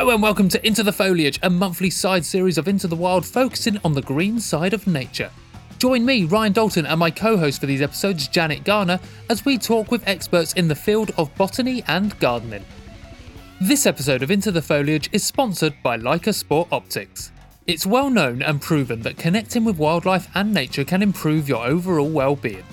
Hello and welcome to Into the Foliage, a monthly side series of Into the Wild focusing on the green side of nature. Join me, Ryan Dalton, and my co host for these episodes, Janet Garner, as we talk with experts in the field of botany and gardening. This episode of Into the Foliage is sponsored by Leica Sport Optics. It's well known and proven that connecting with wildlife and nature can improve your overall well being.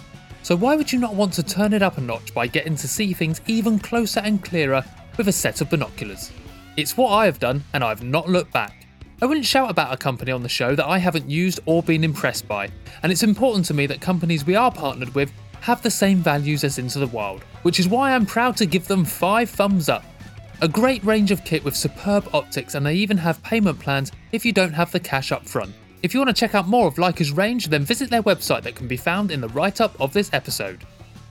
So, why would you not want to turn it up a notch by getting to see things even closer and clearer with a set of binoculars? It's what I have done, and I've not looked back. I wouldn't shout about a company on the show that I haven't used or been impressed by, and it's important to me that companies we are partnered with have the same values as Into the Wild, which is why I'm proud to give them 5 thumbs up. A great range of kit with superb optics, and they even have payment plans if you don't have the cash up front. If you want to check out more of Leica's range, then visit their website that can be found in the write up of this episode.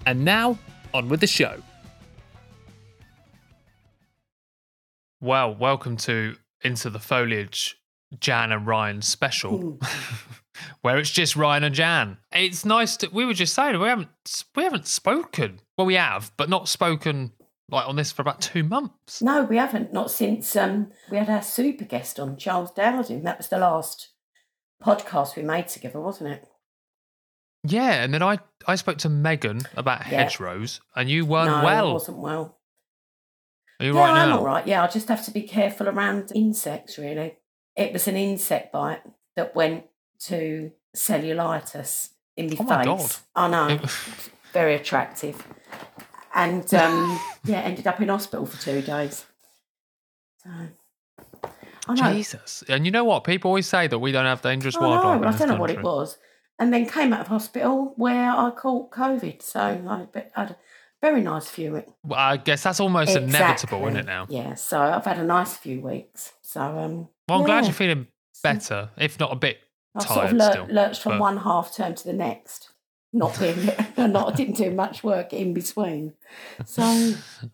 And now, on with the show. Well, welcome to Into the Foliage, Jan and Ryan special, where it's just Ryan and Jan. It's nice to. We were just saying we haven't we haven't spoken. Well, we have, but not spoken like on this for about two months. No, we haven't. Not since um, we had our super guest on, Charles Dowding. That was the last podcast we made together, wasn't it? Yeah, and then I I spoke to Megan about Yeah. hedgerows, and you weren't no, I well. wasn't well. Are you yeah, right I'm now? all right. Yeah, I just have to be careful around insects. Really, it was an insect bite that went to cellulitis in my Oh my face. God. I know, very attractive, and um, yeah, ended up in hospital for two days. So, I know. Jesus. And you know what? People always say that we don't have dangerous I wildlife. know, I don't know what it was. And then came out of hospital where I caught COVID. So I a very nice few weeks. Well, I guess that's almost inevitable, isn't it now? Yeah, so I've had a nice few weeks. So um Well, I'm glad you're feeling better, if not a bit I've sort of tired lur- still. lurched from but- one half term to the next. Not doing not didn't do much work in between. So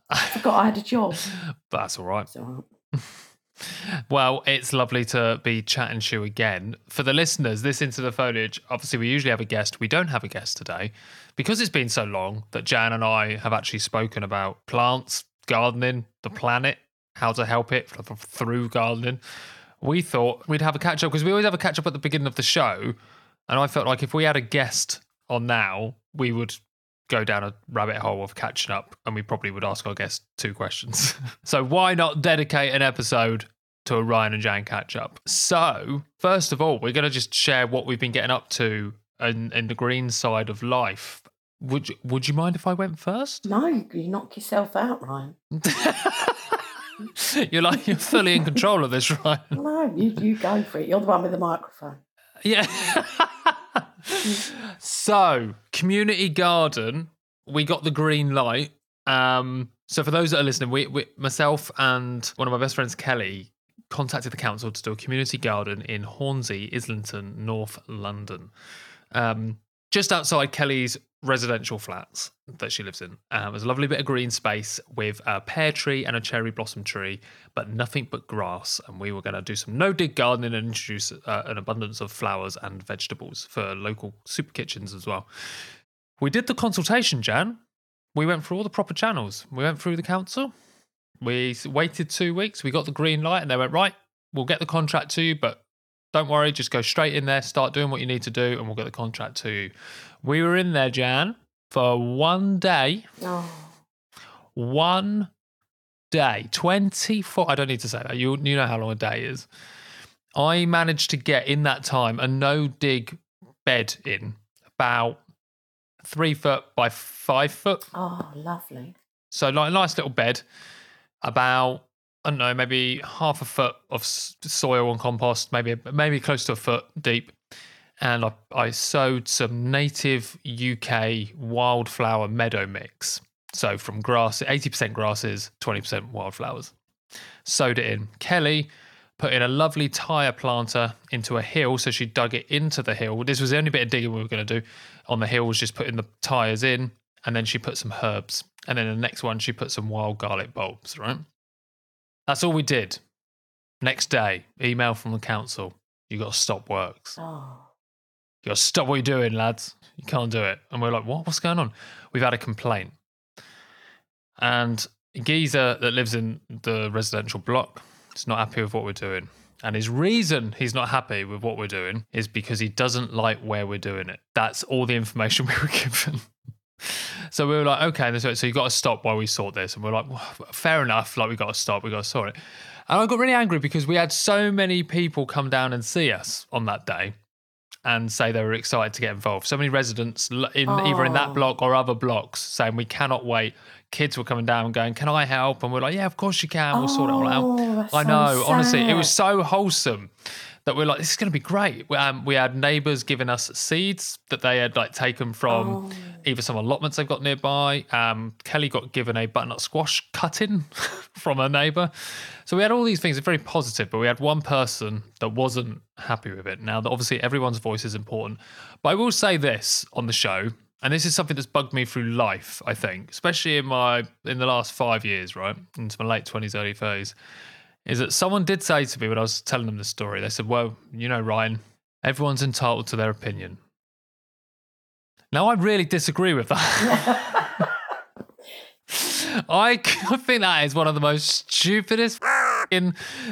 I forgot I had a job. But that's all right. It's all right. Well, it's lovely to be chatting to you again. For the listeners, this Into the Foliage, obviously, we usually have a guest. We don't have a guest today because it's been so long that Jan and I have actually spoken about plants, gardening, the mm. planet, how to help it through gardening. We thought we'd have a catch up because we always have a catch up at the beginning of the show. And I felt like if we had a guest on now, we would go down a rabbit hole of catching up and we probably would ask our guest two questions. so why not dedicate an episode to a Ryan and Jan catch up? So, first of all, we're going to just share what we've been getting up to in, in the green side of life. Would you, would you mind if I went first? No, you, you knock yourself out, Ryan. you're like you're fully in control of this, Ryan. No, you, you go for it. You're the one with the microphone. Yeah. so, community garden, we got the green light. Um, so for those that are listening, we, we myself and one of my best friends, Kelly, contacted the council to do a community garden in Hornsey, Islington, North London. Um, just outside Kelly's residential flats that she lives in. Um, there's a lovely bit of green space with a pear tree and a cherry blossom tree, but nothing but grass. And we were going to do some no dig gardening and introduce uh, an abundance of flowers and vegetables for local super kitchens as well. We did the consultation, Jan. We went through all the proper channels. We went through the council. We waited two weeks. We got the green light, and they went, right, we'll get the contract to you, but don't worry, just go straight in there, start doing what you need to do, and we'll get the contract to you. We were in there, Jan, for one day. Oh, One day. 24. I don't need to say that. You, you know how long a day is. I managed to get in that time a no dig bed in about three foot by five foot. oh, lovely. So like a nice little bed, about I don't know, maybe half a foot of soil and compost, maybe maybe close to a foot deep, and I, I sowed some native UK wildflower meadow mix. So from grass, eighty percent grasses, twenty percent wildflowers. Sowed it in. Kelly put in a lovely tire planter into a hill, so she dug it into the hill. This was the only bit of digging we were going to do on the hill was just putting the tires in, and then she put some herbs, and then the next one she put some wild garlic bulbs. Right, that's all we did. Next day, email from the council: you got to stop works. Oh, You got to stop what you're doing, lads. You can't do it. And we're like, what? What's going on? We've had a complaint. And geezer that lives in the residential block is not happy with what we're doing. And his reason he's not happy with what we're doing is because he doesn't like where we're doing it. That's all the information we were given. so we were like, okay, so, so you got to stop while we sort this. And we're like, well, fair enough. Like, we've got to stop. we've got to sort it. And I got really angry because we had so many people come down and see us on that day and say they were excited to get involved. So many residents in either in that Oh. block or other blocks saying we cannot wait. Kids were coming down and going, "Can I help?" And we're like, "Yeah, of course you can. We'll sort it all out." Oh, I so know, honestly, it was so wholesome that we're like, "This is going to be great." We, um, we had neighbours giving us seeds that they had like taken from Oh. either some allotments they've got nearby. Um, Kelly got given a butternut squash cutting from her neighbour. So we had all these things, it's very positive, but we had one person that wasn't happy with it. Now, obviously, everyone's voice is important. But I will say this on the show, and this is something that's bugged me through life, I think, especially in my in the last five years, right? Into my late 20s, early 30s, is that someone did say to me when I was telling them the story, they said, Well, you know, Ryan, everyone's entitled to their opinion. Now, I really disagree with that. I, think that is one of the most stupidest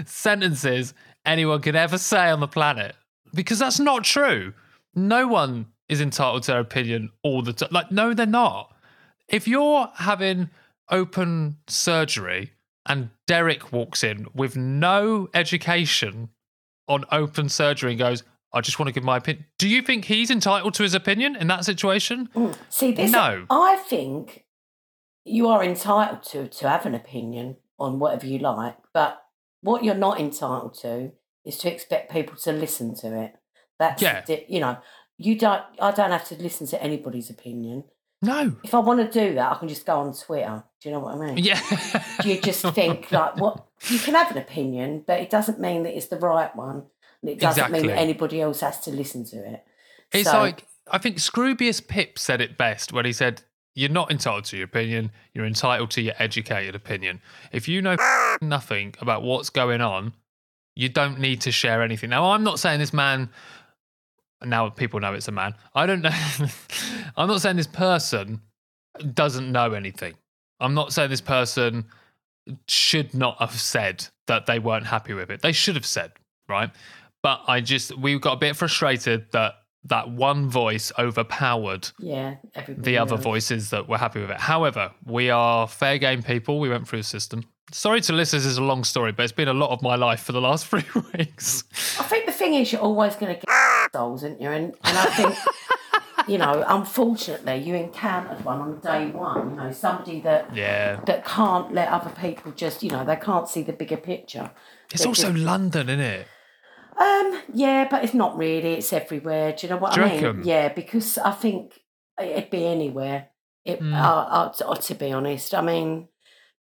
sentences anyone could ever say on the planet because that's not true. No one is entitled to their opinion all the time. Like, no, they're not. If you're having open surgery and Derek walks in with no education on open surgery and goes, I just want to give my opinion. Do you think he's entitled to his opinion in that situation? See, this, No. I think you are entitled to to have an opinion on whatever you like, but what you're not entitled to is to expect people to listen to it. That's Yeah. you know, you don't. I don't have to listen to anybody's opinion. No. If I want to do that, I can just go on Twitter. Do you know what I mean? Yeah. You just think like, what you can have an opinion, but it doesn't mean that it's the right one, and it doesn't mean Exactly. that anybody else has to listen to it. It's So- like I think Scroobius Pip said it best when he said, "You're not entitled to your opinion. You're entitled to your educated opinion. If you know nothing about what's going on, you don't need to share anything." Now, I'm not saying this man. Now people know it's a man. I don't know. I'm not saying this person doesn't know anything. I'm not saying this person should not have said that they weren't happy with it. They should have said, right? But I just we got a bit frustrated that that one voice overpowered Yeah, the other voices that were happy with it. However, we are fair game people. We went through the system. Sorry to listeners, this is a long story, but it's been a lot of my life for the last three weeks. I think the thing is, you're always going to get souls, aren't you? And, and I think, you know, unfortunately, you encountered one on day one. You know, somebody that Yeah. that can't let other people just, you know, they can't see the bigger picture. It's also just- London, isn't it? um, yeah, but it's not really. It's everywhere. Do you know what Do I mean? reckon? Yeah, because I think it'd be anywhere. It, uh, uh, to, to be honest, I mean,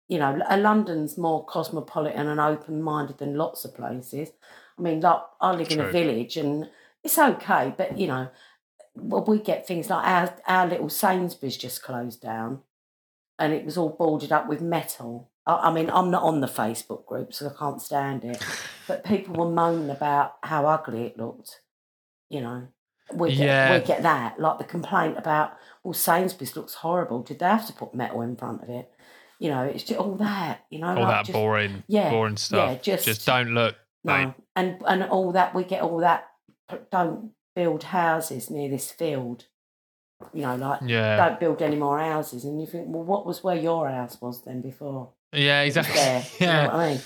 you know, uh, London's more cosmopolitan and open-minded than lots of places. I mean, like I live in a village, and it's okay, but you know, well, we get things like our our little Sainsbury's just closed down, and it was all boarded up with metal. I, I mean, I'm not on the Facebook group, so I can't stand it. But people were moaning about how ugly it looked. You know, we get, Yeah. we get that like the complaint about well, Sainsbury's looks horrible. Did they have to put metal in front of it? You know, it's just all that. You know, All like that just- boring, yeah, boring stuff. yeah, just- just don't look. no, Right. and and all that we get all that. Don't build houses near this field. You know, like Yeah. don't build any more houses. And you think, well, what was where your house was then before? Yeah, exactly. there. You know yeah. I mean?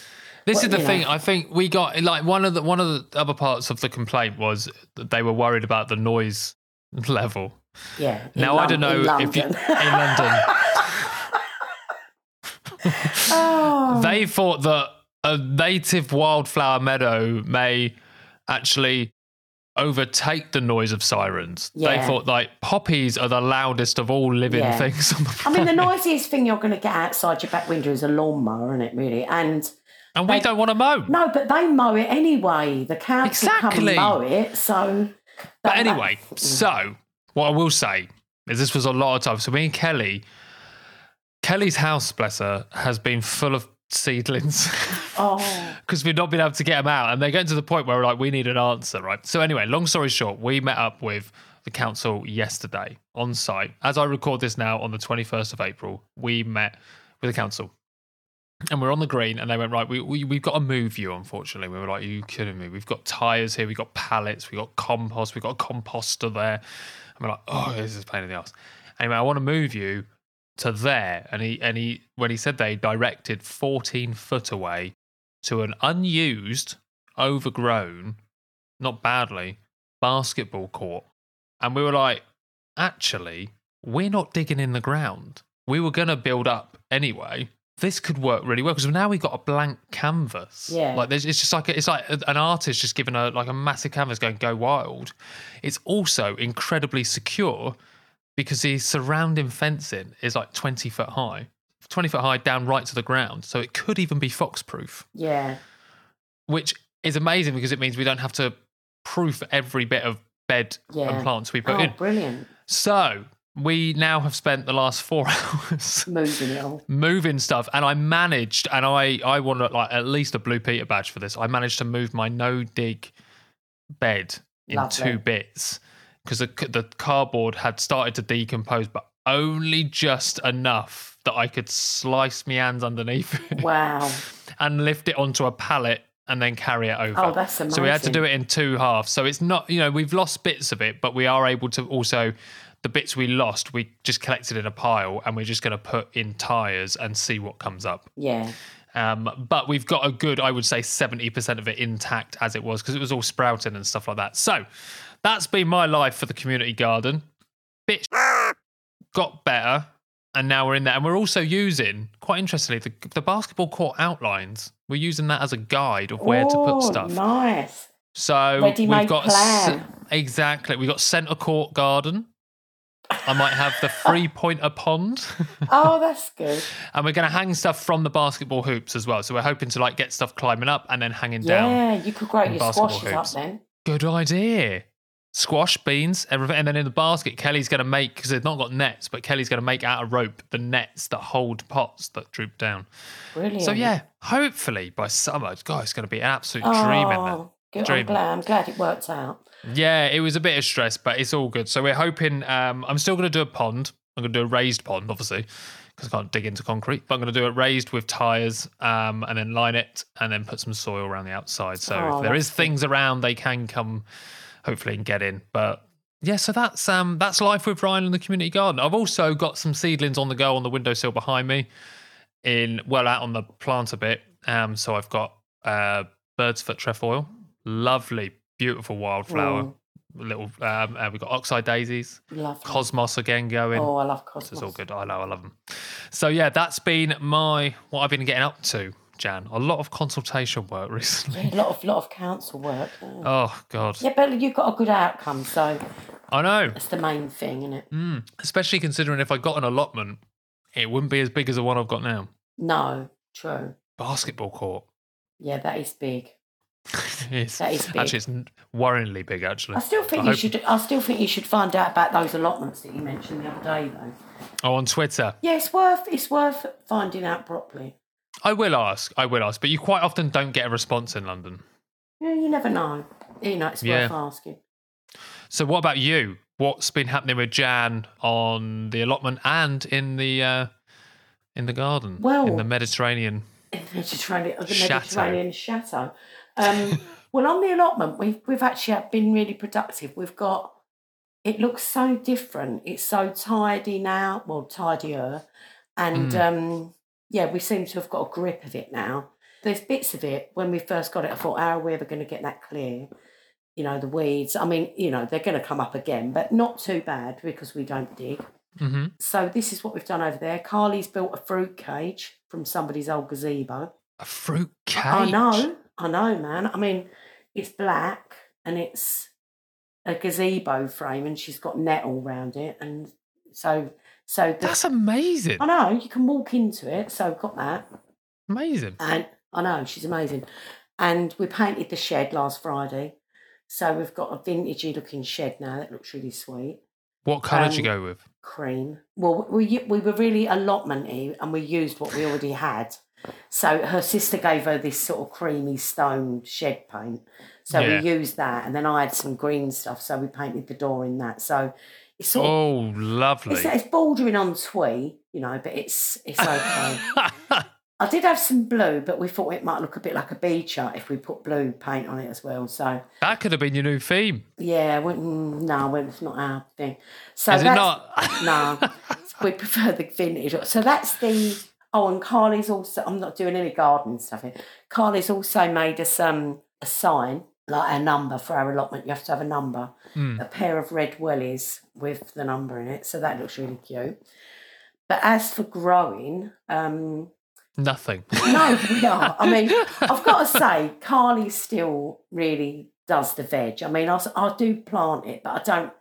This Well, is the thing. know. I think we got like one of the one of the other parts of the complaint was that they were worried about the noise level. Yeah. Now I don't know if you in London. Oh. they thought that a native wildflower meadow may actually overtake the noise of sirens. They thought like poppies are the loudest of all living Yeah. things on the I mean, the noisiest thing you're going to get outside your back window is a lawnmower, isn't it? Really, and and we they- don't want to mow. no, but they mow it anyway. The council come Exactly. and mow it, so. But anyway, that- so what I will say is this was a lot of time. So me and Kelly, Kelly's house, bless her, has been full of seedlings oh, because we've not been able to get them out, and they're getting to the point where we're like, we need an answer, right? So anyway, long story short, we met up with the council yesterday on site. As I record this now on the 21st of April, we met with the council. and we're on the green, and they went right. We, we we've got to move you. Unfortunately, we were like, Are "You kidding me? We've got tires here. We've got pallets. We've got compost. We've got a composter there." And we're like, "Oh, this is a pain in the ass." Anyway, I want to move you to there, and he and he when he said they directed fourteen foot away to an unused, overgrown, not badly, basketball court, and we were like, "Actually, we're not digging in the ground. We were going to build up anyway." this could work really well because now we've got a blank canvas. Yeah. Like there's, it's just like it's like an artist just given a like a massive canvas going go wild. It's also incredibly secure because the surrounding fencing is like 20 foot high, 20 foot high down right to the ground. So it could even be fox proof, Yeah. which is amazing because it means we don't have to proof every bit of bed Yeah. and plants we put Oh, in. brilliant. So we now have spent the last four hours Moving moving stuff and i managed and i i want like at least a blue peter badge for this i managed to move my no dig bed in Lovely. two bits because the, the cardboard had started to decompose but only just enough that i could slice my hands underneath Wow. and lift it onto a pallet and then carry it over Oh, that's amazing. so we had to do it in two halves. So it's not, you know, we've lost bits of it, but we are able to also the bits we lost, we just collected in a pile and we're just going to put in tires and see what comes up. Yeah. Um, but we've got a good, I would say, 70% of it intact as it was because it was all sprouting and stuff like that. So that's been my life for the community garden. Bit got better and now we're in there. And we're also using, quite interestingly, the, the basketball court outlines. We're using that as a guide of where to put Oh, stuff. Nice. So we've got plan. exactly. We've got centre court garden. I might have the three pointer pond, Oh, that's good. and we're going to hang stuff from the basketball hoops as well. So we're hoping to like get stuff climbing up and then hanging down. Yeah, you could grow your basketball squashes hoops. up then. Good idea. Squash, beans, everything, and then in the basket, Kelly's going to make because they've not got nets, but Kelly's going to make out of rope the nets that hold pots that droop down. Brilliant. So yeah, hopefully by summer, God, it's going to be an absolute dream in there. Oh, good. I'm glad. I'm glad it worked out. Yeah, it was a bit of stress, but it's all good. So we're hoping. Um, I'm still going to do a pond. I'm going to do a raised pond, obviously, because I can't dig into concrete. But I'm going to do it raised with tires, um, and then line it, and then put some soil around the outside. So Oh, if there is things around, they can come, hopefully, and get in. But yeah, so that's um, that's life with Ryan in the community garden. I've also got some seedlings on the go on the windowsill behind me, in well out on the plant a bit. Um, so I've got uh, bird's foot trefoil, lovely, beautiful wildflower Mm, little um uh, we've got oxeye daisies lovely. cosmos again going Oh, I love cosmos. is all good i know i love them so yeah that's been my what i've been getting up to jan a lot of consultation work recently Yeah, a lot of lot of council work. Yeah. oh god Yeah, but you've got a good outcome, so i know that's the main thing, isn't it? mm. especially considering if i got an allotment it wouldn't be as big as the one i've got now No, true. basketball court Yeah, that is big. it's, That is big. actually it's worryingly big actually I still think I you hope- should. I still think you should find out about those allotments that you mentioned the other day, though. oh on twitter Yeah, it's worth. It's worth finding out properly. I will ask i will ask but you quite often don't get a response in london Yeah, you never know. You know, it's Yeah. worth asking. So, what about you? What's been happening with Jan on the allotment and in the uh, in the garden? Well- in the Mediterranean. In the Mediterranean, the Chateau. Mediterranean chateau. Um, well, on the allotment, we've we've actually been really productive. We've got. It looks so different. It's so tidy now. Well, tidier, and Mm. um, yeah, we seem to have got a grip of it now. There's bits of it. When we first got it, I thought, how are we ever going to get that clear? You know, the weeds. I mean, you know, they're going to come up again, but not too bad because we don't dig. hmm So this is what we've done over there. Carly's built a fruit cage from somebody's old gazebo. A fruit cage. I know, I know, man. I mean, it's black and it's a gazebo frame, and she's got net all round it, and so so the, That's amazing. I know you can walk into it. So I've got that, Amazing. and I know she's amazing. And we painted the shed last Friday, so we've got a vintagey looking shed now that looks really sweet. What colour did you Um, go with? cream. Well, we we were really allotmenty, and we used what we already had. So her sister gave her this sort of creamy stone shed paint. So Yeah. we used that, and then I had some green stuff. So we painted the door in that. So it's sort of Oh, lovely. it's, it's bordering on twee, you know, but it's it's okay. I did have some blue, but we thought it might look a bit like a beach hut if we put blue paint on it as well. So That could have been your new theme. yeah, we, mm, no, it's not our thing. So Is it not? no, we prefer the vintage. So that's the. Oh, and Carly's also. I'm not doing any garden stuff here. Carly's also made us um a sign, like a number for our allotment. You have to have a number, Hmm. a pair of red wellies with the number in it. So that looks really cute. But as for growing, um, Nothing. no, we are. I mean, I've got to say, Carly still really does the veg. I mean, I, I do plant it, but I don't.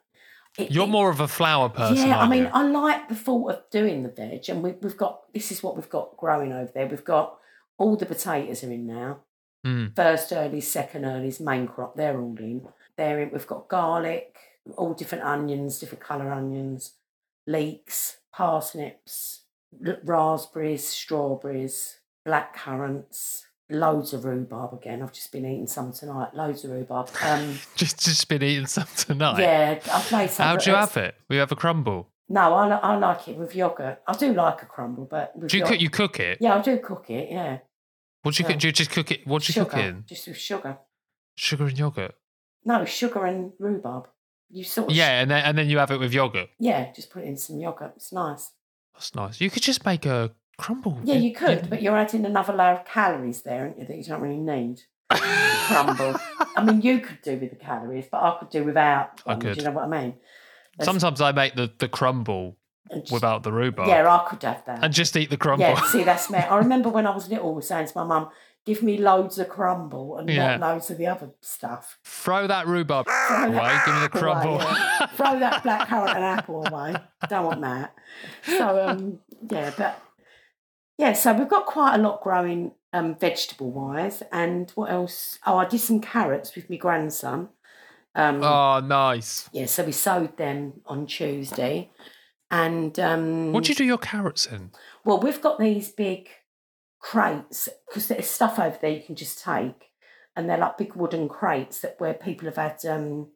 It, You're it- more of a flower person. yeah, I mean, you? I like the thought of doing the veg, and we, we've got this is what we've got growing over there. We've got all the potatoes are in now. Mm. First earlies, second earlies, main crop, they're all in. They're in. We've got garlic, all different onions, different colour onions, leeks, parsnips, raspberries, strawberries, black currants, loads of rhubarb again. I've just been eating some tonight. Loads of rhubarb. Um, Just just been eating some tonight. yeah, I've made some. How do you have it? We have a crumble. No, I, I like it with yogurt. I do like a crumble, but with Do you yogurt- cook? You cook it? Yeah, I do cook it. Yeah, What do you. Do you just cook it? What do you sugar, cook it in? just with sugar. Sugar and yogurt. No, sugar and rhubarb. You sort of Yeah, and then and then you have it with yogurt. yeah. Just put in some yogurt. It's nice. That's nice. You could just make a crumble. Yeah, you could, but you're adding another layer of calories there, aren't you, that you don't really need. Crumble. I mean, you could do with the calories, but I could do without. I could. Do you know what I mean? That's- Sometimes I make the, the crumble just- without the rhubarb Yeah, I could have that. and just eat the crumble. Yeah, see, that's me. I remember when I was little saying to my mum, give me loads of crumble and Yeah. not loads of the other stuff. Throw that rhubarb Throw away. that Give me the crumble. away, yeah. Throw that black currant and apple away. Don't want that. So, um, yeah, but yeah, so we've got quite a lot growing um, vegetable wise. And what else? Oh, I did some carrots with my grandson. Um, oh, nice. Yeah, so we sowed them on Tuesday. And um, What do you do your carrots in? well, we've got these big crates because there's stuff over there you can just take, and they're like big wooden crates that where people have had um,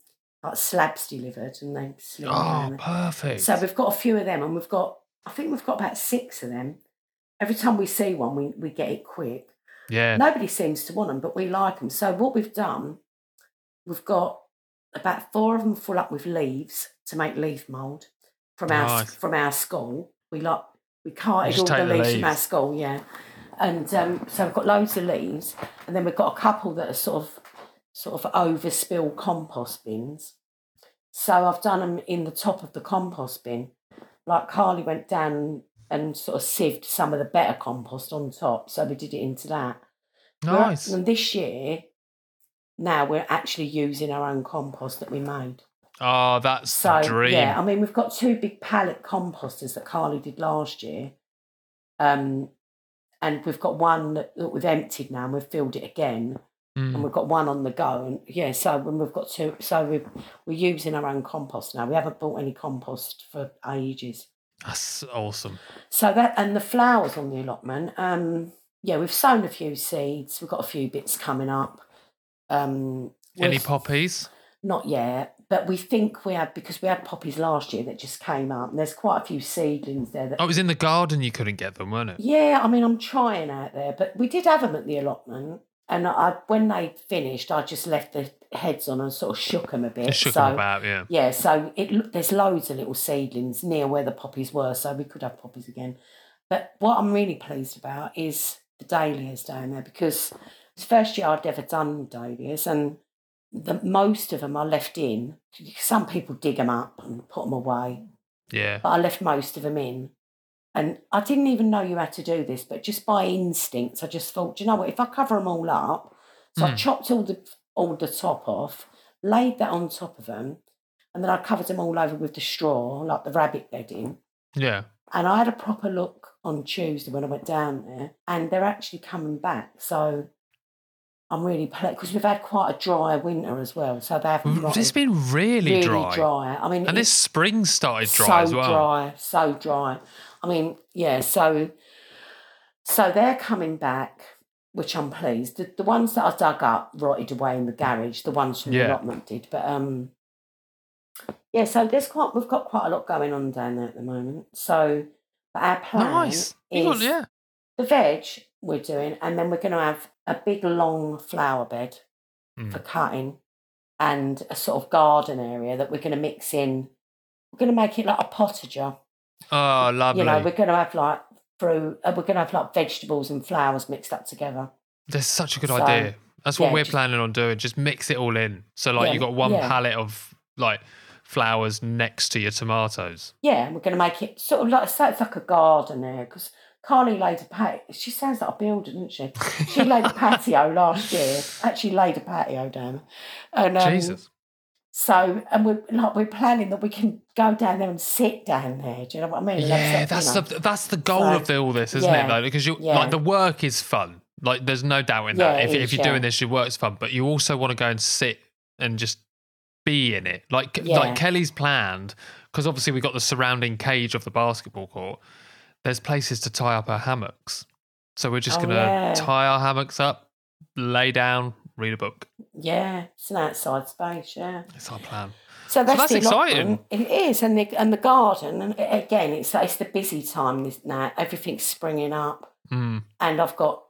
like slabs delivered and they them Oh, perfect. So we've got a few of them, and we've got I think we've got about six of them. Every time we see one, we we get it quick. yeah. Nobody seems to want them, but we like them. So what we've done, we've got about four of them full up with leaves to make leaf mould from our Nice. from our school. We like we carted all the take the leaves, from our school, yeah. And um, so we've got loads of leaves, and then we've got a couple that are sort of sort of overspill compost bins. So I've done them in the top of the compost bin. Like Carly went down and sort of sieved some of the better compost on top, so we did it into that. We're- Nice. And this year, now we're actually using our own compost that we made. Oh, that's So dream. yeah, I mean we've got two big pallet composters that Carly did last year, um, and we've got one that, that we've emptied now and we've filled it again, Mm. and we've got one on the go. And yeah, so when we've got two, so we're we're using our own compost now. We haven't bought any compost for ages. That's awesome. So that and the flowers on the allotment. Um, yeah, we've sown a few seeds. We've got a few bits coming up. Um, Any poppies? Not yet, but we think we had because we had poppies last year that just came up. And there's quite a few seedlings there. That Oh, it was in the garden you couldn't get them, weren't it? yeah, I mean I'm trying out there, but we did have them at the allotment. And I, when they finished, I just left the heads on and sort of shook them a bit. Shook so, them about, yeah. yeah, so it there's loads of little seedlings near where the poppies were, so we could have poppies again. But what I'm really pleased about is the dahlias down there because it's the first year I'd ever done dahlias, and the most of them I left in. Some people dig them up and put them away, Yeah. but I left most of them in. And I didn't even know you had to do this, but just by instinct, I just thought, "Do you know what? If I cover them all up, so I Mm. chopped all the all the top off, laid that on top of them, and then I covered them all over with the straw, like the rabbit bedding. Yeah. And I had a proper look on Tuesday when I went down there, and they're actually coming back. So I'm really pleased because we've had quite a dry winter as well. So they haven't Mm, It's been really, dry, really dry. I mean, And this spring started dry so as well. dry, so dry. I mean, yeah. So, so they're coming back, which I'm pleased. The, the ones that I dug up rotted away in the garage. The ones from the Yeah. allotment did, but um, yeah. So there's quite we've got quite a lot going on down there at the moment. So, but our plan Nice. Is yeah. the veg. we're doing, and then we're going to have a big long flower bed Mm. for cutting, and a sort of garden area that we're going to mix in. We're going to make it like a potager. Oh, lovely. You know, we're going to have like fruit. Uh, we're going to have like vegetables and flowers mixed up together. That's such a good So, idea. That's what yeah, we're just- planning on doing. Just mix it all in. So like Yeah, you got one yeah. pallet of like flowers next to your tomatoes. Yeah, we're going to make it sort of like so it's like a garden there because Carly laid a patio. She sounds like a builder, doesn't she? She laid a patio last year. Actually, laid a patio down, and um, Jesus. So, and we're like we're planning that we can go down there and sit down there. Do you know what I mean? Yeah, some- that's the that's the goal So, of all this, isn't yeah, it? Like, because you yeah. like the work is fun. Like there's no doubt in that. it If, is, if you're yeah. doing this, your work's fun, but you also want to go and sit and just be in it. Like Yeah. like Kelly's planned, because obviously we got the surrounding cage of the basketball court. There's places to tie up our hammocks, so we're just Oh, gonna yeah. tie our hammocks up, lay down, read a book. Yeah, it's an outside space. Yeah. it's our plan. So that's, that's exciting. It is, and the and the garden. And again, it's it's the busy time this now. Everything's springing up, Mm. and I've got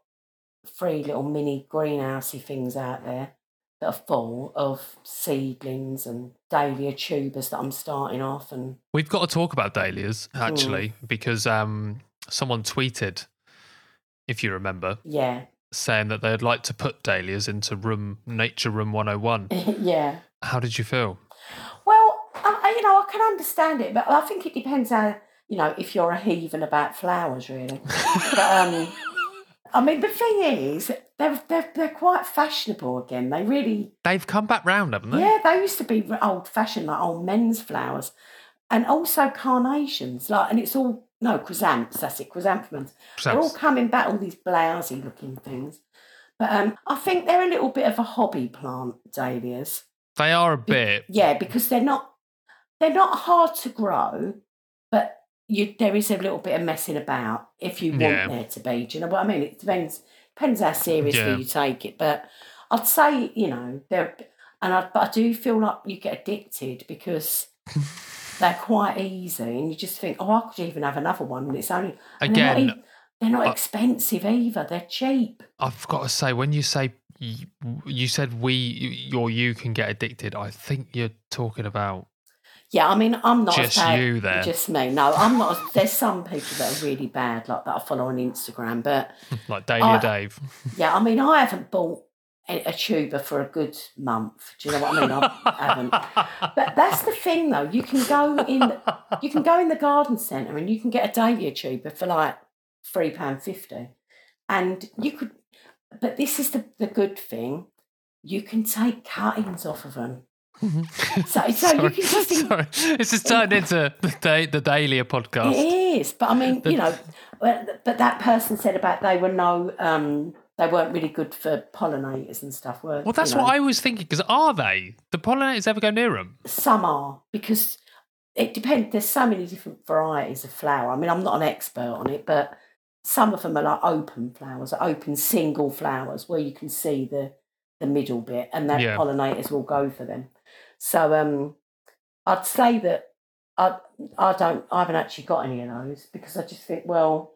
three little mini greenhousey things out there that are full of seedlings and dahlia tubers that I'm starting off. And We've got to talk about dahlias actually, Mm. because um, someone tweeted, if you remember, yeah, saying that they'd like to put dahlias into room nature room 101 yeah. how did you feel Well, I, I- you know, I can understand it, but I think it depends how you know if you're a heathen about flowers, really. but um, I mean, the thing is, they're they're they're quite fashionable again. They really, they've come back round haven't they yeah, they used to be old fashioned, like old men's flowers, and also carnations. Like, and it's all no chrysanthemums. That's it, chrysanthemums. They're all coming back, all these blousy looking things. But um, I think they're a little bit of a hobby plant, dahlias. they are a bit Yeah, because they're not they're not hard to grow, but you there is a little bit of messing about if you want Yeah. there to be. Do you know what I mean? It depends depends how seriously Yeah. you take it. But I'd say you know they're and I but I do feel like you get addicted because they're quite easy and you just think oh I could even have another one and it's only and they're not again they're not I- expensive either. They're cheap. i've got to say when you say you, you said we or you can get addicted i think you're talking about Yeah, I mean, I'm not Just as bad, you there. Just me. No, I'm not. As, there's some people that are really bad, like that I follow on Instagram. But like dahlia I- dave yeah, I mean, I haven't bought a, a tuber for a good month. Do you know what I mean? I haven't. But that's the thing, though. You can go in. You can go in the garden centre and you can get a dahlia tuber for like three pound fifty, and you could. But this is the the good thing. You can take cuttings off of them. So- so you can just in- sorry. this has turned into the, da- the dahlia podcast It is, but I mean, you know, but that person said about they were no, um, they weren't really good for pollinators and stuff. Were well that's you know. what i was thinking because are they the pollinators ever go near them Some are because it depends. There's so many different varieties of flower. I mean, I'm not an expert on it, but some of them are like open flowers, open single flowers where you can see the the middle bit, and then Yeah. pollinators will go for them. So, um, I'd say that I I don't I haven't actually got any of those because I just think well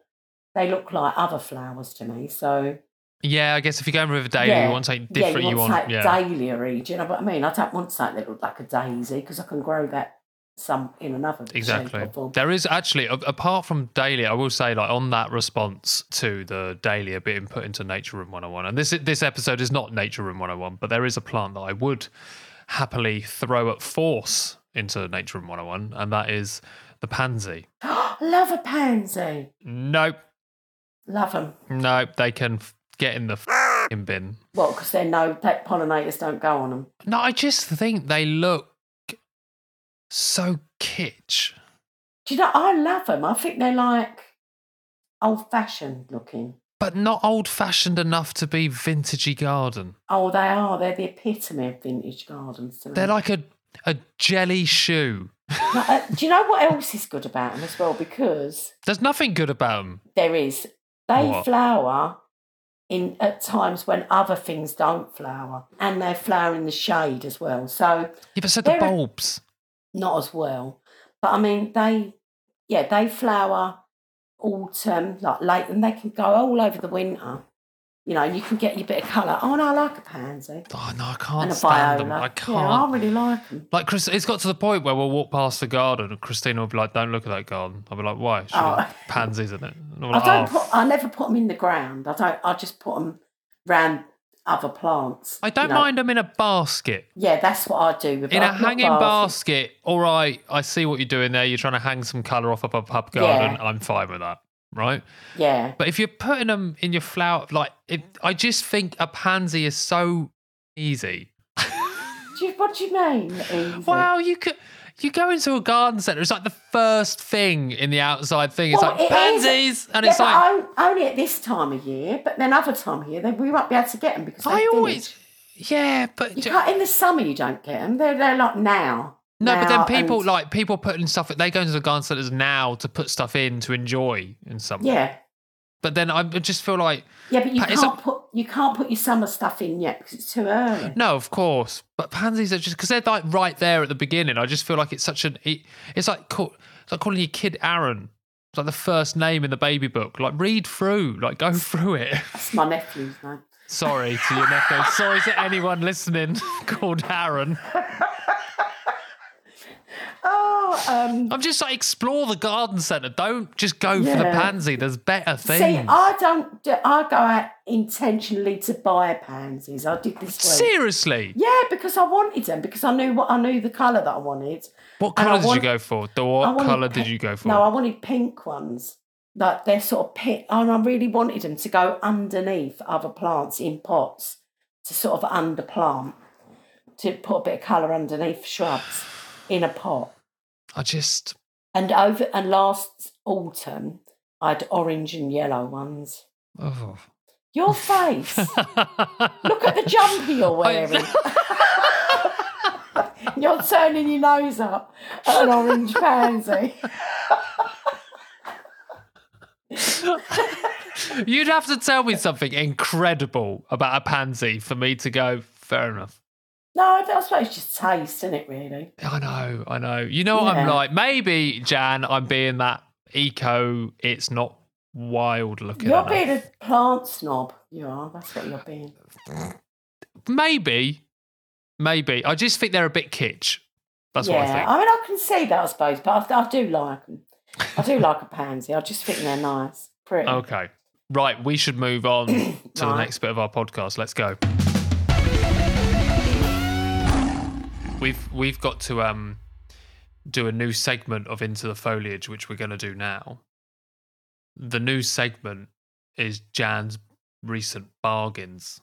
they look like other flowers to me. So Yeah, I guess if you're going with a dahlia, Yeah, you want something different. you you want, want, yeah, dahlia Do you know what I mean? I don't want something that looks like a daisy because I can grow that some in another exactly. There is actually, apart from dahlia, I will say, like on that response to the dahlia being put into Nature Room 101, and this this episode is not Nature Room 101, but there is a plant that I would happily throw at force into Nature Room 101, and that is the pansy. Love a pansy. Nope, Love them. nope, they can f- get in the f***ing bin. Well, because they know that pollinators don't go on them. No, I just think they look so kitsch. Do you know? I love them. I think they're like old fashioned looking. But not old fashioned enough to be vintagey garden. Oh, they are. They're the epitome of vintage gardens. They're like a a jelly shoe. Uh, do you know what else is good about them as well? Because There's nothing good about them. there is they What? flower in at times when other things don't flower, and they flower in the shade as well. So Yeah, but so the bulbs. not as well, but I mean they, yeah, they flower autumn, like late, and they can go all over the winter. You know, you can get your bit of colour. Oh, no, I like a pansy. Oh no, I can't a stand them. I can't. Yeah, I really like them. Like Chris, it's got to the point where we'll walk past the garden and Christina will be like, "Don't look at that garden." I'll be like, "Why?" Be Oh. like, pansies in it. And I like, don't "Oh." put. I never put them in the ground. I don't. I just put them round other plants. I don't you know. mind them in a basket. Yeah, that's what I do with In a hanging baskets. basket, all right. I see what you're doing there. You're trying to hang some colour off of a pub garden. I'm fine with that, right? Yeah, But if you're putting them in your flower, like, it, I just think a pansy is so easy. do you, what do you mean? Easy? Wow, you could. You go into a garden centre, it's like the first thing in the outside thing. It's Well, like it is. pansies, and yeah, it's like on- only at this time of year. But then other time of year, then we won't be able to get them because I always, yeah, but You can't, in the summer you don't get them. They're they're like now. no, but then people and- like people putting stuff. They go into the garden centres now to put stuff in to enjoy in summer. yeah But then I just feel like yeah, but you can't put you can't put your summer stuff in yet because it's too early. no, of course, but pansies are just because they're like right there at the beginning. I just feel like it's such an. it- It's like call, it's like calling your kid Aaron. It's like the first name in the baby book. Like read through, like go through it. That's my nephew's name. Sorry to your nephew. Sorry to anyone listening called Aaron. Um, I'm just like explore the garden centre. Don't just go for the pansy. There's better things. see, I don't. Do, I go out intentionally to buy pansies. I did this week. Seriously, Yeah, because I wanted them because I knew what I knew the colour that I wanted. what colour did you go for? The what colour did you go for? No, I wanted pink ones. Like they're sort of pink, and I really wanted them to go underneath other plants in pots to sort of underplant to put a bit of colour underneath shrubs in a pot. I just And over and last autumn, I had orange and yellow ones. oh. Your face. Look at the jumper you're wearing. you're turning your nose up at an orange pansy. You'd have to tell me something incredible about a pansy for me to go. Fair enough. No, I suppose it's just taste, isn't it, really? I know, I know. You know what I'm like? Maybe Jan, I'm being that eco. It's not wild looking. You're enough. being a plant snob. You are. That's what you're being. Maybe, maybe. I just think they're a bit kitsch. That's yeah, what I think. I mean, I can see that, I suppose, but I, I do like them. I do like a pansy. I just think they're nice. Pretty. Okay. Right, we should move on to the next bit of our podcast. Let's go. We've we've got to um do a new segment of Into the Foliage, which we're going to do now. The new segment is Jan's recent bargains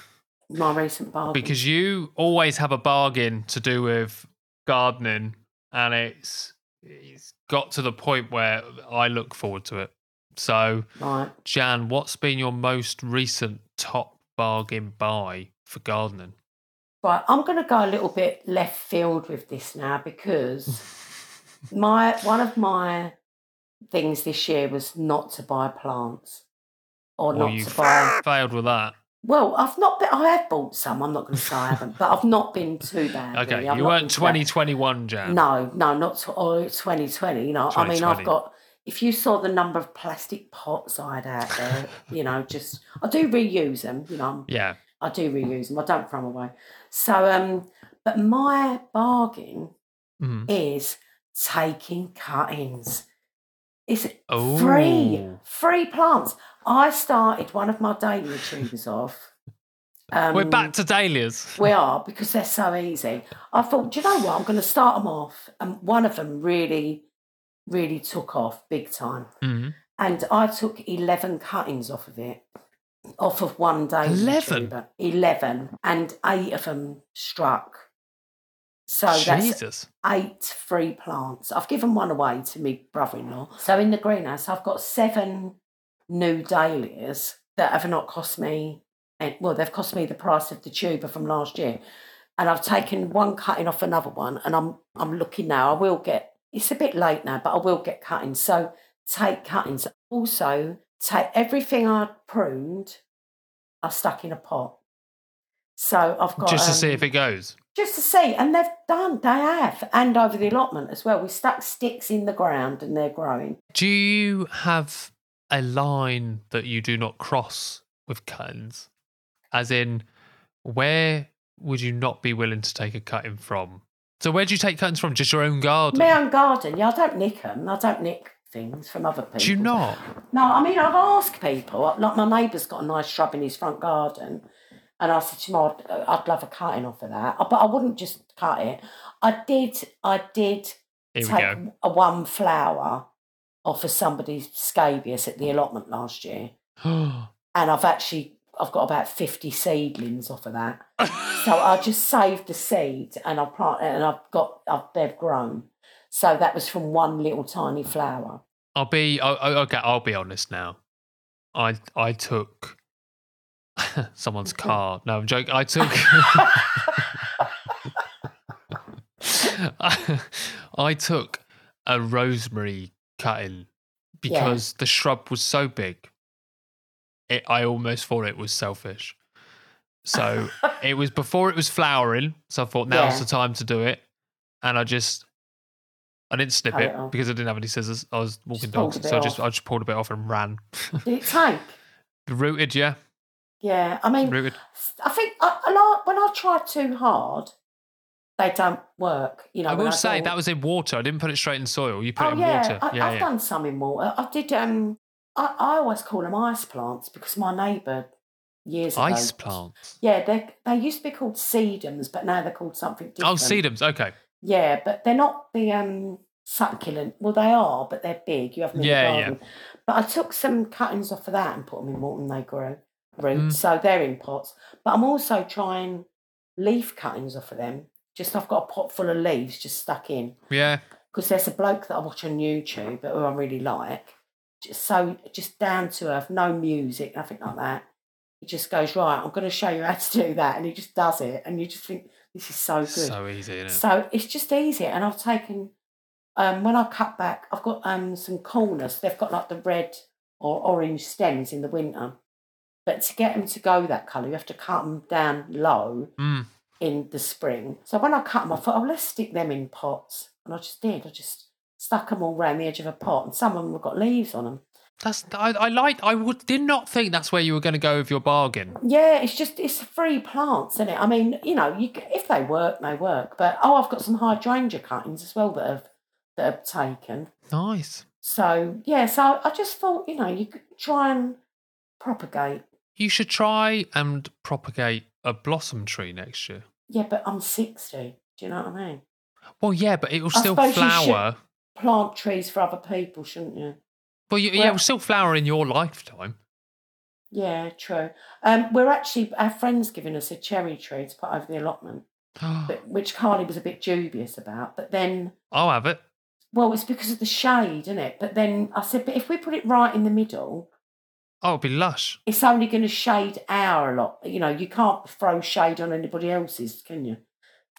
My recent bargain. because you always have a bargain to do with gardening, and it's it's got to the point where I look forward to it. So. Right. Jan, what's been your most recent top bargain buy for gardening? Right, I'm going to go a little bit left field with this now because my one of my things this year was not to buy plants or Well, not to buy. failed with that. Well, I've not been. I have bought some. I'm not going to say I haven't, but I've not been too bad. Okay, really. You weren't been bad. 2021, Jan. No, no, not to, oh, 2020. You know, I mean, I've got. If you saw the number of plastic pots I had out there, you know, just I do reuse them. You know, I'm Yeah. I do reuse them. I don't throw them away. So, um, but my bargain Mhm. is taking cuttings. It's Oh. free, free plants. I started one of my dahlia tubers off. Um, We're back to dahlias. we are because they're so easy. I thought, do you know what? I'm going to start them off, and one of them really, really took off big time. Mhm. And I took eleven cuttings off of it, off of one day. 11? Eleven, and eight of them struck. So that's Jesus. eight free plants. I've given one away to my brother-in-law. So in the greenhouse, I've got seven new dahlias that have not cost me. Well, they've cost me the price of the tuber from last year, and I've taken one cutting off another one, and I'm I'm looking now. I will get. It's a bit late now, but I will get cuttings. So take cuttings. Also take everything I pruned. I stuck in a pot. So I've got Just to um, see if it goes. just to see, and they've done. They have, and over the allotment as well. We stuck sticks in the ground, and they're growing. Do you have a line that you do not cross with cuttings? As in, where would you not be willing to take a cutting from? So where do you take cuttings from? Just your own garden? My own garden. Yeah, I don't nick them. I don't nick things from other people. do you not? No, I mean I've asked people. Like my neighbour's got a nice shrub in his front garden, and I said to him, I'd, uh, I'd love a cutting off of that, but I wouldn't just cut it. I did. I did take go. a one flower off of somebody's scabious at the allotment last year, and I've actually I've got about fifty seedlings off of that. So I just saved the seed and I've planted and I've got I've, they've grown. So that was from one little tiny flower. I'll be I- I- okay. I'll be honest now. I I took someone's car. No, I'm joking. I took. I took a rosemary cutting because the shrub was so big. It, I almost thought it was selfish. So it was before it was flowering. So I thought now's Yeah. the time to do it. And I just, I didn't snip it because I didn't have any scissors. I was walking Just pulled dogs, a bit so I just. I just pulled a bit off and ran. Did it take? Rooted, yeah, Yeah, I mean, rooted. I think I, a lot when I try too hard, they don't work. You know, I will say that was in water. I didn't put it straight in soil. You put Oh it in yeah, water. I, yeah, I've yeah. done some in water. I did. Um, I, I always call them ice plants because my neighbour years ago. Ice plants. Yeah, they they used to be called sedums, but now they're called something different. Oh, different. sedums. Okay. Yeah, but they're not the um succulent. Well, they are, but they're big. You have them in Yeah, the yeah. But I took some cuttings off of that and put them in water, and they grow roots. Mm. So they're in pots. But I'm also trying leaf cuttings off of them. Just I've got a pot full of leaves just stuck in Yeah. because there's a bloke that I watch on YouTube who I really like. Just so just down to earth, no music, nothing like that. He just goes right. I'm going to show you how to do that, and he just does it, and you just think this is so good. So easy, isn't it? So it's just easy. And I've taken, um, when I cut back, I've got um, some cornus. They've got like the red or orange stems in the winter. But to get them to go that colour, you have to cut them down low Mm. in the spring. So when I cut them, I thought, oh, let's stick them in pots. And I just did. I just stuck them all round the edge of a pot. And some of them have got leaves on them. That's I, I like. I would did not think that's where you were going to go with your bargain. Yeah, it's just it's free plants, isn't it? I mean, you know, you if they work, they work. But oh, I've got some hydrangea cuttings as well that have that have taken. Nice. So yeah, so I just thought, you know, you could try and propagate. You should try and propagate a blossom tree next year. Yeah, but I'm sixty. Do you know what I mean? Well, yeah, but it will still flower. Plant trees for other people, shouldn't you? Well, you, yeah, it Well- will still flower in your lifetime. Yeah, true. Um, we're actually our friends giving us a cherry tree to put over the allotment, but, which Carly was a bit dubious about. But then, I'll have it. well, it's because of the shade, isn't it? But then I said, but if we put it right in the middle, Oh, it'll be lush. it's only going to shade our lot. You know, you can't throw shade on anybody else's, can you?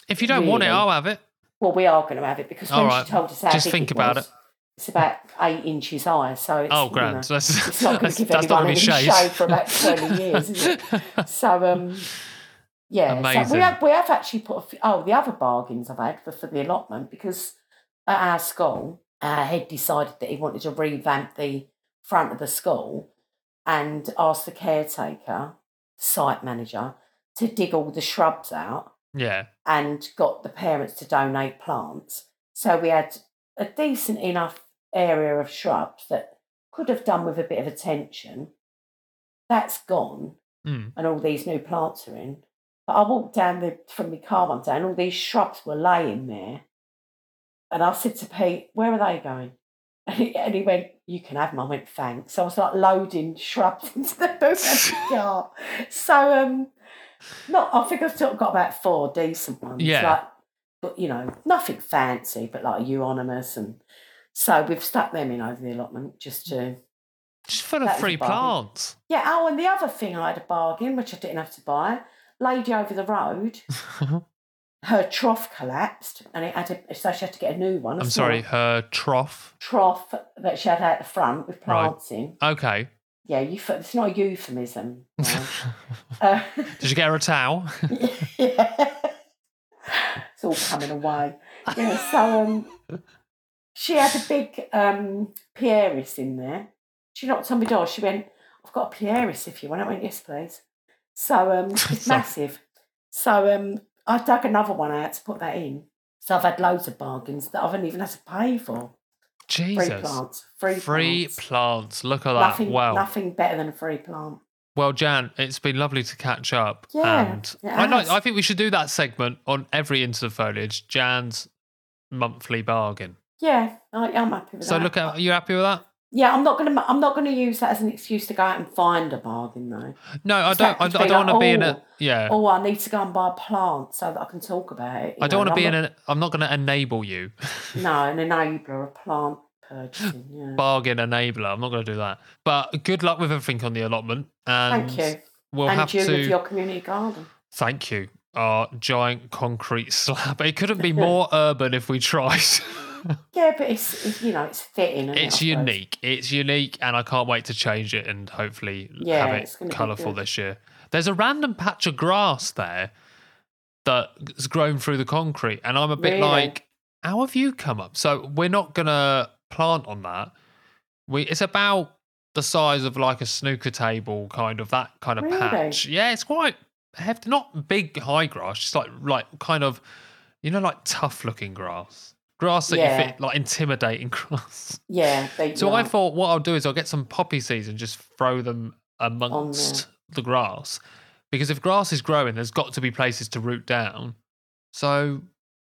If you don't want it, I'll have it. Well, we are going to have it because when right. she told us how Just big think it about was, it. It's about eight inches high, so it's Oh, you know, So that's, it's not going to give anyone any shade. shade for about twenty years, is it? So um, yeah, so we have we have actually put a few, oh the other bargains I've had for, for the allotment because at our school our head decided that he wanted to revamp the front of the school and asked the caretaker, site manager, to dig all the shrubs out Yeah. and got the parents to donate plants. So we had a decent enough area of shrubs that could have done with a bit of attention. That's gone, Mm. and all these new plants are in. But I walked down the from my car one day, and all these shrubs were laying there. And I said to Pete, "Where are they going?" And he, and he went, "You can have them." I went, "Thanks." So I was like loading shrubs into the boot car. So um, not. I think I've still got about four decent ones. Yeah. Like, but you know, nothing fancy, but like a euonymus, and so we've stuck them in over the allotment just to. Just for the That is a free plants. Yeah. Oh, and the other thing I had a bargain, which I didn't have to buy. Lady over the road, her trough collapsed, and it had a, so she had to get a new one. I'm sorry, her trough. Trough that she had out the front with Right. plants in Okay. Yeah, you. It's not a euphemism. no. uh, Did you get her a towel? yeah. It's all coming away. Yeah, so um, she had a big um, Pieris in there. She knocked on my door. She went, I've got a Pieris if you want. I went, yes, please. So um, it's massive. So um, I dug another one out to put that in. So I've had loads of bargains that I haven't even had to pay for. Jesus. Free plants. Free, Free plants. plants. Look at that. Nothing, wow. nothing better than a free plant. Well, Jan, it's been lovely to catch up. Yeah, and I has. I think we should do that segment on every Into the Foliage. Jan's monthly bargain. Yeah, I, I'm happy with So that. So look, at, are you happy with that? Yeah, I'm not gonna. I'm not gonna use that as an excuse to go out and find a bargain though. No, I don't. I, I don't like, want to be in oh, a. Yeah. Oh, I need to go and buy a plant so that I can talk about it. I don't want to be I'm in a. I'm not going to enable you. No, an enabler, a plant purchasing. Yeah. bargain enabler. I'm not going to do that. But good luck with everything on the allotment. And Thank you. We'll and have you to. with your community garden. Thank you. Our giant concrete slab. It couldn't be more urban if we tried. Yeah, but it's, it's you know it's fitting. isn't it, it's unique. It's unique, and I can't wait to change it and hopefully Yeah, have it colourful this year. There's a random patch of grass there that's grown through the concrete, and I'm a bit Really? like, how have you come up? So we're not gonna plant on that. We it's about the size of like a snooker table, kind of that kind of Really? patch. Yeah, it's quite hefty, not big high grass, just like like kind of you know like tough looking grass. Grass that Yeah. you fit like intimidating grass. Yeah. They, So I thought what I'll do is I'll get some poppy seeds and just throw them amongst the grass. Because if grass is growing, there's got to be places to root down. So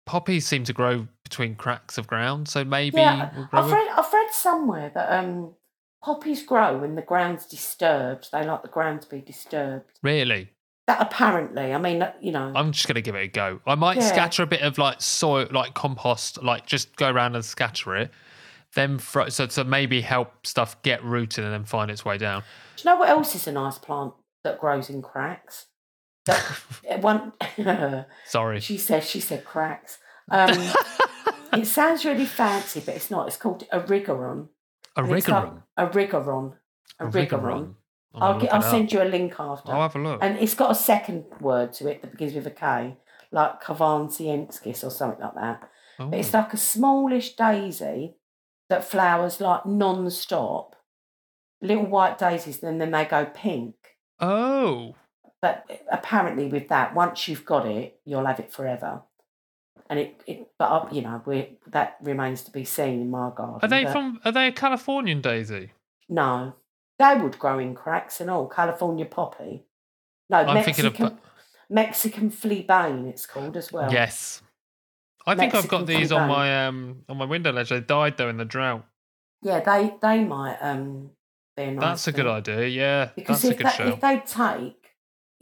poppies seem to grow between cracks of ground. So maybe Yeah, we'll I've read, I've read somewhere that um, poppies grow when the ground's disturbed. They like the ground to be disturbed. really. That apparently, I mean, you know, I'm just gonna give it a go. I might Yeah. scatter a bit of like soil, like compost, like just go around and scatter it. Then so to maybe help stuff get rooted and then find its way down. do you know what else is a nice plant that grows in cracks? That one, Sorry. she said, she said cracks. Um, it sounds really fancy, but it's not. It's called Erigeron. A it's like-. Erigeron. A rigaron. I'll, get, I'll send you a link after. I'll have a look. And it's got a second word to it that begins with a K, like karvinskianus or something like that. Oh. But it's like a smallish daisy that flowers like non-stop. Little white daisies, and then they go pink. oh. But apparently, with that, once you've got it, you'll have it forever. And it, it but uh, you know, we that remains to be seen in my garden. Are they but from? Are they a Californian daisy? No, they would grow in cracks and all. California poppy. No, I'm thinking Mexican of- Mexican fleabane. It's called as well. yes. I think I've got these on my um on my window ledge. They died though in the drought. Yeah, they they might um be a nice That's a good idea. Yeah, Because that's a if good they, if they take,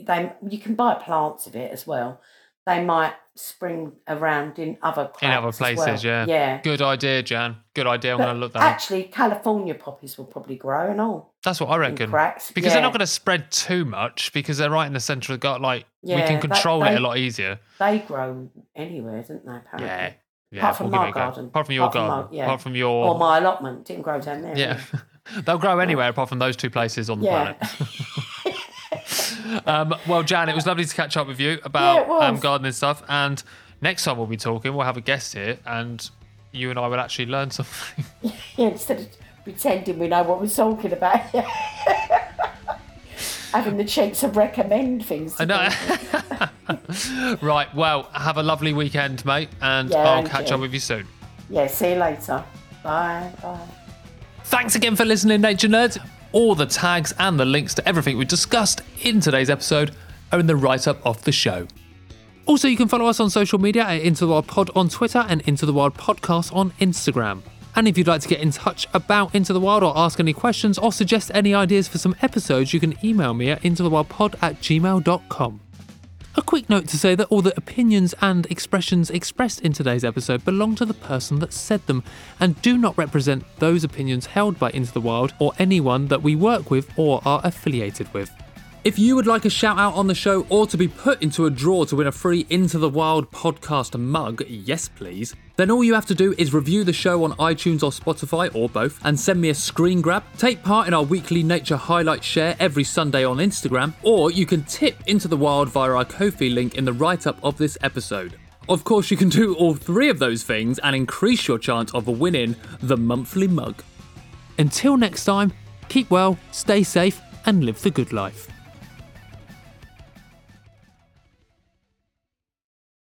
they you can buy plants of it as well. They might spring around in other In other as well. places, yeah. Yeah. Good idea, Jan. Good idea. I'm But going to look that up. actually, California poppies will probably grow and all That's what I reckon. cracks Because they're not going to spread too much because they're right in the centre of the gut. Like we Yeah, can they- control it a lot easier. They grow anywhere, don't they? Apparently. Yeah. Yeah. Apart from my give it a go. garden. Apart from your Apart from my- garden. yeah. Apart from your. Or my allotment didn't grow down there. yeah. They'll grow anywhere apart from those two places on the Yeah. planet. um, well, Jan, it was lovely to catch up with you about Yeah, um, gardening stuff. And next time we'll be talking, we'll have a guest here, and you and I will actually learn something. Yeah, instead of pretending we know what we're talking about. Having the cheek to recommend things. To I know. right. Well, have a lovely weekend, mate, and Yeah, I'll catch you. up with you soon. Yeah, see you later. Bye. Bye. Thanks again for listening, Nature Nerds. All the tags and the links to everything we discussed in today's episode are in the write up of the show. Also, you can follow us on social media at Into the Wild Pod on Twitter and Into the Wild Podcast on Instagram. And if you'd like to get in touch about Into the Wild or ask any questions or suggest any ideas for some episodes, you can email me at intothewildpod at gmail.com. A quick note to say that all the opinions and expressions expressed in today's episode belong to the person that said them and do not represent those opinions held by Into the Wild or anyone that we work with or are affiliated with. If you would like a shout out on the show or to be put into a draw to win a free Into the Wild podcast mug, yes please, then all you have to do is review the show on iTunes or Spotify or both and send me a screen grab, take part in our weekly nature highlight share every Sunday on Instagram, or you can tip Into the Wild via our Ko-fi link in the write up of this episode. Of course, you can do all three of those things and increase your chance of winning the monthly mug. Until next time, keep well, stay safe, and live the good life.